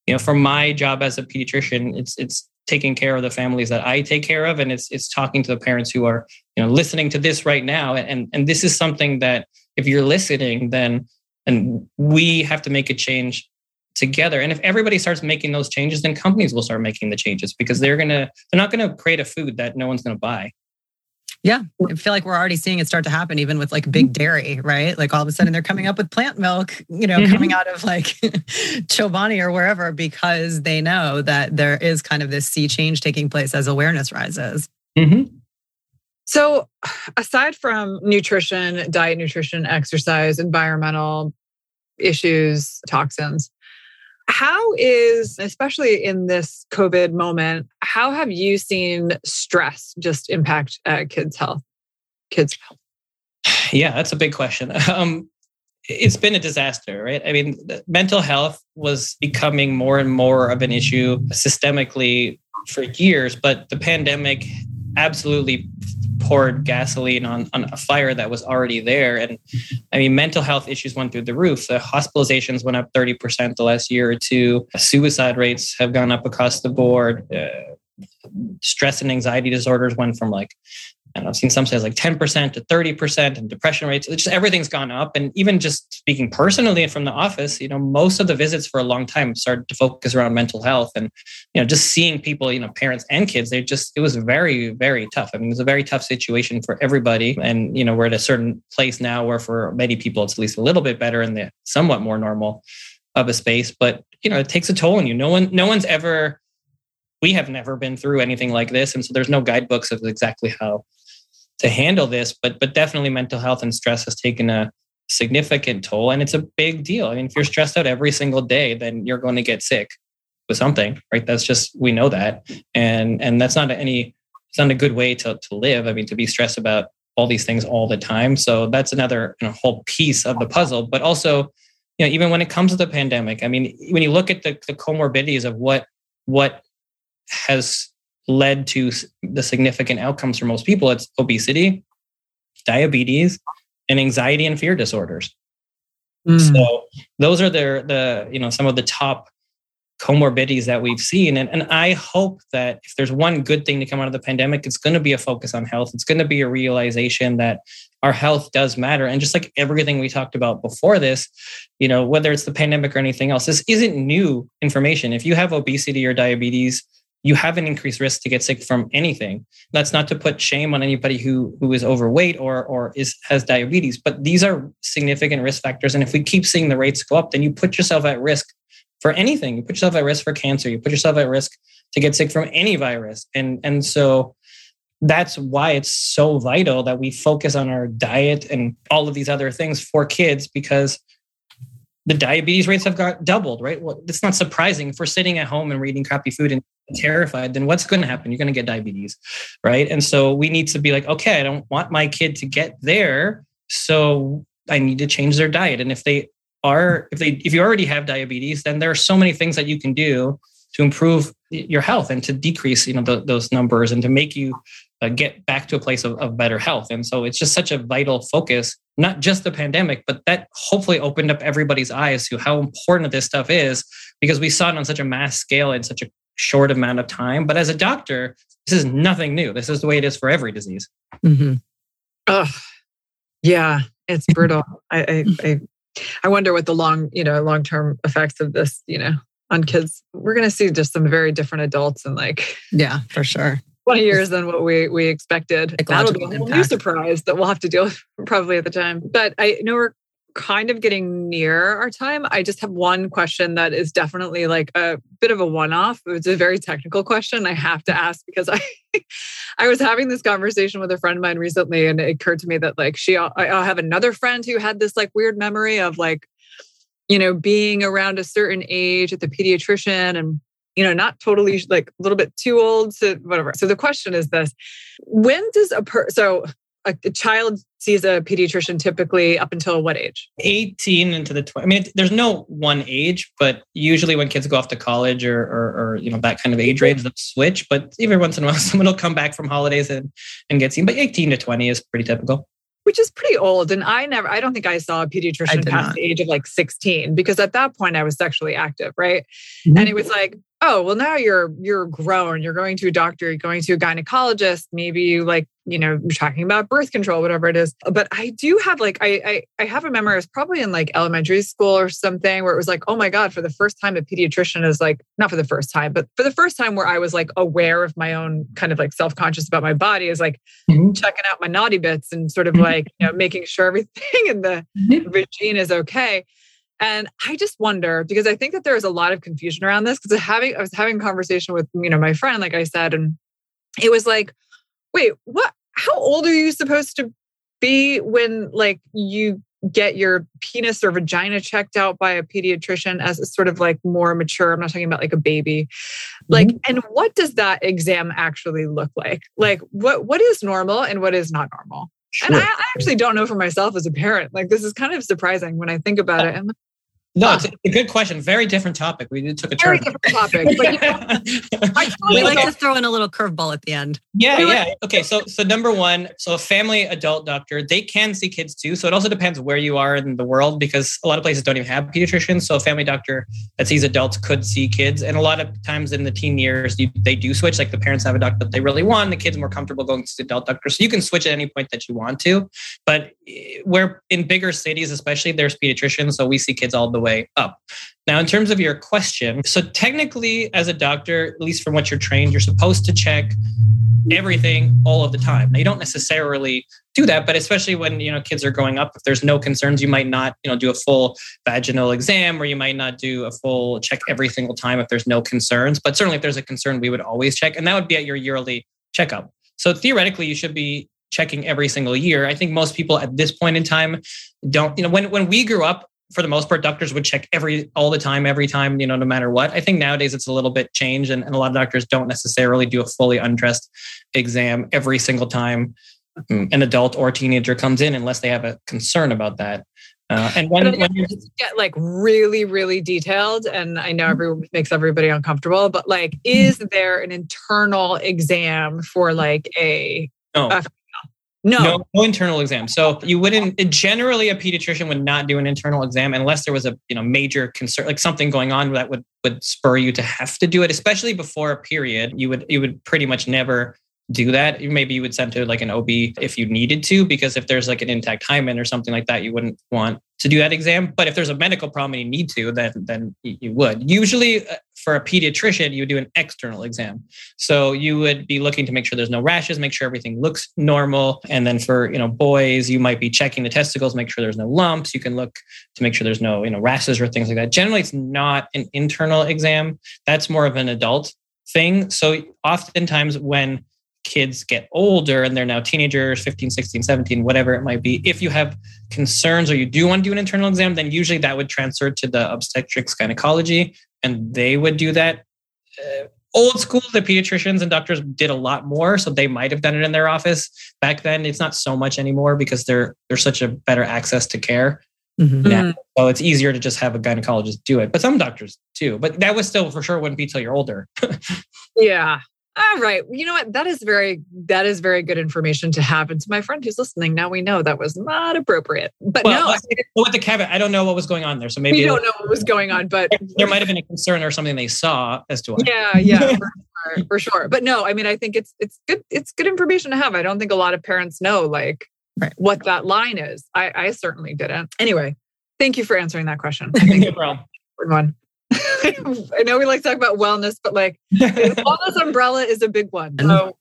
you know, for my job as a pediatrician, it's it's taking care of the families that I take care of, and it's it's talking to the parents who are you know listening to this right now, and and this is something that if you're listening, then and we have to make a change together. And if everybody starts making those changes, then companies will start making the changes because they're gonna they're not gonna create a food that no one's gonna buy. Yeah, I feel like we're already seeing it start to happen, even with like big dairy, right? Like all of a sudden they're coming up with plant milk, you know, Mhm. coming out of like Chobani or wherever because they know that there is kind of this sea change taking place as awareness rises. Mm-hmm. So, aside from nutrition, diet, nutrition, exercise, environmental issues, toxins, how is, especially in this COVID moment, how have you seen stress just impact uh, kids' health? Kids' health. Yeah, that's a big question. Um, it's been a disaster, right? I mean, mental health was becoming more and more of an issue systemically for years, but the pandemic absolutely poured gasoline on, on a fire that was already there. And I mean, mental health issues went through the roof. The hospitalizations went up 30% the last year or two. Suicide rates have gone up across the board. Uh, stress and anxiety disorders went from like and I've seen some say like 10% to 30% and depression rates. It's just everything's gone up. And even just speaking personally and from the office, you know, most of the visits for a long time started to focus around mental health and, you know, just seeing people, you know, parents and kids, they just, it was very, very tough. I mean, it was a very tough situation for everybody. And, you know, we're at a certain place now where for many people, it's at least a little bit better in the somewhat more normal of a space. But, you know, it takes a toll on you. No one, no one's ever, we have never been through anything like this. And so there's no guidebooks of exactly how to handle this, but but definitely mental health and stress has taken a significant toll, and it's a big deal. I mean, if you're stressed out every single day, then you're going to get sick with something, right? That's just we know that, and and that's not any it's not a good way to to live. I mean, to be stressed about all these things all the time. So that's another you know, whole piece of the puzzle. But also, you know, even when it comes to the pandemic, I mean, when you look at the, the comorbidities of what what has led to the significant outcomes for most people. It's obesity diabetes and anxiety and fear disorders. Hmm. So those are the the you know some of the top comorbidities that we've seen. And, and i hope that if there's one good thing to come out of the pandemic it's going to be a focus on health. It's going to be a realization that our health does matter. And just like everything we talked about before this you know whether it's the pandemic or anything else this isn't new information. If you have obesity or diabetes you have an increased risk to get sick from anything. That's not to put shame on anybody who who is overweight or or is has diabetes, but these are significant risk factors. And if we keep seeing the rates go up, then you put yourself at risk for anything. You put yourself at risk for cancer. You put yourself at risk to get sick from any virus. And and so that's why it's so vital that we focus on our diet and all of these other things for kids because the diabetes rates have got doubled, right? Well, it's not surprising if we're sitting at home and reading crappy food and terrified, then what's going to happen? You're going to get diabetes, right? And so we need to be like, okay, I don't want my kid to get there. So I need to change their diet. And if they are, if they, if you already have diabetes, then there are so many things that you can do to improve your health and to decrease, you know, the, those numbers and to make you uh, get back to a place of, of better health. And so it's just such a vital focus, not just the pandemic, but that hopefully opened up everybody's eyes to how important this stuff is because we saw it on such a mass scale in such a short amount of time. But as a doctor, this is nothing new. This is the way it is for every disease. Mm-hmm. Oh, yeah, it's brutal. I, I, I, I wonder what the long, you know, long term effects of this, you know, on kids. We're going to see just some very different adults and like, yeah, for sure. 20 years than what we we expected. That'll be a new surprise that we'll have to deal with probably at the time. But I know we're kind of getting near our time. I just have one question that is definitely like a bit of a one-off. It's a very technical question I have to ask because I I was having this conversation with a friend of mine recently and it occurred to me that like she I, have another friend who had this like weird memory of like you know being around a certain age at the pediatrician and you know not totally like a little bit too old to whatever. So the question is this when does a per so a, a, child sees a pediatrician typically up until what age? 18 into the 20. I mean, there's no one age, but usually when kids go off to college or, or, or you know, that kind of age range, they'll switch. But every once in a while, someone will come back from holidays and, and get seen. But 18 to 20 is pretty typical. Which is pretty old. And I never, I don't think I saw a pediatrician past not. the age of like 16 because at that point I was sexually active, right? Mm-hmm. And it was like, oh well now you're you're grown you're going to a doctor you're going to a gynecologist maybe you like you know you're talking about birth control whatever it is but i do have like i i, I have a memory it's probably in like elementary school or something where it was like oh my god for the first time a pediatrician is like not for the first time but for the first time where i was like aware of my own kind of like self-conscious about my body is like mm-hmm. checking out my naughty bits and sort of mm-hmm. like you know making sure everything in the mm-hmm. routine is okay and I just wonder because I think that there is a lot of confusion around this because having I was having a conversation with you know my friend, like I said, and it was like, wait, what? How old are you supposed to be when like you get your penis or vagina checked out by a pediatrician as a sort of like more mature i'm not talking about like a baby like mm-hmm. and what does that exam actually look like like what what is normal and what is not normal Sure. And I, I, actually don't know for myself as a parent. Like this is kind of surprising when I think about it. No, it's a good question. Very different topic. We took a turn. Very different topic. But, you know, we like to throw in a little curveball at the end. Yeah, yeah. Okay, so so number one, so a family adult doctor, they can see kids too. So it also depends where you are in the world because a lot of places don't even have pediatricians. So a family doctor that sees adults could see kids, and a lot of times in the teen years, you, they do switch. Like the parents have a doctor that they really want, the kids more comfortable going to the adult doctor. So you can switch at any point that you want to. But eh, where in bigger cities, especially, there's pediatricians, so we see kids all the way up. Now, in terms of your question, so technically, as a doctor, at least from what you're trained, you're supposed to check everything all of the time. Now, you don't necessarily do that, but especially when you know kids are growing up, if there's no concerns, you might not you know do a full vaginal exam, or you might not do a full check every single time if there's no concerns. But certainly, if there's a concern, we would always check, and that would be at your yearly checkup. So theoretically, you should be checking every single year. I think most people at this point in time don't, you know, when when we grew up, for the most part, doctors would check every all the time, every time, you know, no matter what. I think nowadays it's a little bit changed, and, and a lot of doctors don't necessarily do a fully undressed exam every single time mm, an adult or teenager comes in, unless they have a concern about that. Uh, and when, when you get like really, really detailed, and I know mm-hmm. everyone makes everybody uncomfortable, but like, is there an internal exam for like a, no. a no. no. no, internal exam. So you wouldn't generally a pediatrician would not do an internal exam unless there was a you know major concern, like something going on that would would spur you to have to do it, especially before a period. You would you would pretty much never do that. Maybe you would send to like an OB if you needed to, because if there's like an intact hymen or something like that, you wouldn't want to do that exam. But if there's a medical problem and you need to, then then you would. Usually, uh, for a pediatrician, you would do an external exam. So you would be looking to make sure there's no rashes, make sure everything looks normal, and then for you know boys, you might be checking the testicles, make sure there's no lumps. You can look to make sure there's no you know rashes or things like that. Generally, it's not an internal exam. That's more of an adult thing. So oftentimes when kids get older and they're now teenagers 15 16 17 whatever it might be if you have concerns or you do want to do an internal exam then usually that would transfer to the obstetrics gynecology and they would do that. Uh, old school the pediatricians and doctors did a lot more so they might have done it in their office. Back then it's not so much anymore because they're there's such a better access to care. Mm-hmm. now so it's easier to just have a gynecologist do it but some doctors too but that was still for sure wouldn't be till you're older. Yeah all right. You know what? That is very that is very good information to have. And to my friend who's listening, now we know that was not appropriate. But well, no, with the caveat, I don't know what was going on there. So maybe we don't know what was going on, but there might have been a concern or something they saw as to why. Yeah, yeah, for, sure, for sure. But no, I mean, I think it's it's good. It's good information to have. I don't think a lot of parents know like right. what that line is. I, I certainly didn't. Anyway, thank you for answering that question. I think no problem. One. I know we like to talk about wellness, but like wellness umbrella is a big one. So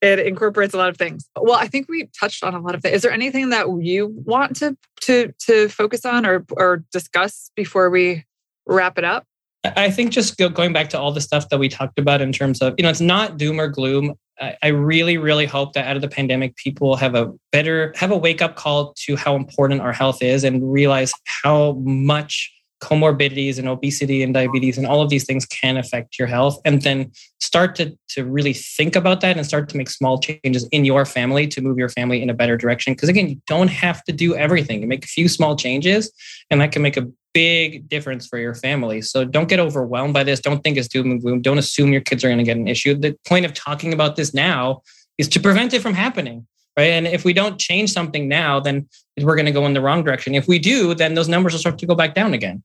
it incorporates a lot of things. Well, I think we touched on a lot of things. Is there anything that you want to to to focus on or or discuss before we wrap it up? I think just go, going back to all the stuff that we talked about in terms of, you know, it's not doom or gloom. I, I really, really hope that out of the pandemic, people have a better, have a wake up call to how important our health is and realize how much comorbidities and obesity and diabetes and all of these things can affect your health. And then start to, to really think about that and start to make small changes in your family to move your family in a better direction. Because again you don't have to do everything. You make a few small changes and that can make a big difference for your family. So don't get overwhelmed by this. Don't think it's doom and gloom. Don't assume your kids are going to get an issue. The point of talking about this now is to prevent it from happening right and if we don't change something now then we're going to go in the wrong direction if we do then those numbers will start to go back down again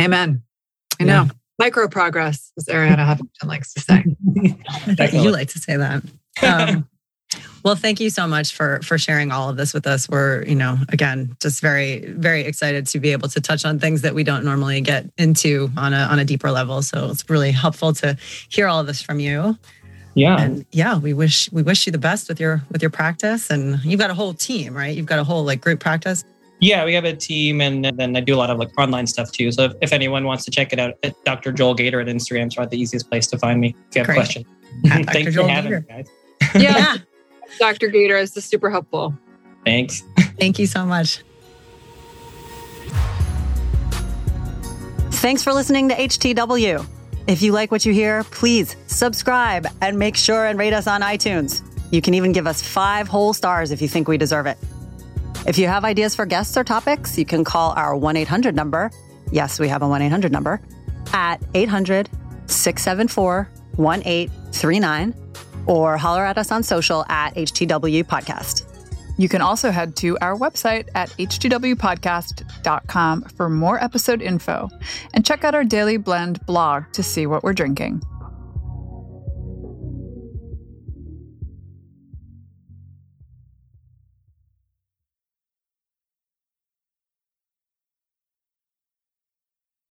Amen. I know. Yeah. Micro progress, as Arianna Huffington likes to say. you like to say that. Um, well, thank you so much for for sharing all of this with us. We're, you know, again, just very, very excited to be able to touch on things that we don't normally get into on a on a deeper level. So it's really helpful to hear all of this from you. Yeah. And yeah, we wish we wish you the best with your with your practice. And you've got a whole team, right? You've got a whole like group practice. Yeah, we have a team, and then I do a lot of like online stuff too. So if, if anyone wants to check it out, Dr. Joel Gator at Instagram is probably the easiest place to find me if you have Great. questions. Thanks for having me, guys. Yeah, Dr. Gator is super helpful. Thanks. Thank you so much. Thanks for listening to HTW. If you like what you hear, please subscribe and make sure and rate us on iTunes. You can even give us five whole stars if you think we deserve it. If you have ideas for guests or topics, you can call our 1 800 number. Yes, we have a 1 800 number at 800 674 1839 or holler at us on social at HTW Podcast. You can also head to our website at htwpodcast.com for more episode info and check out our Daily Blend blog to see what we're drinking.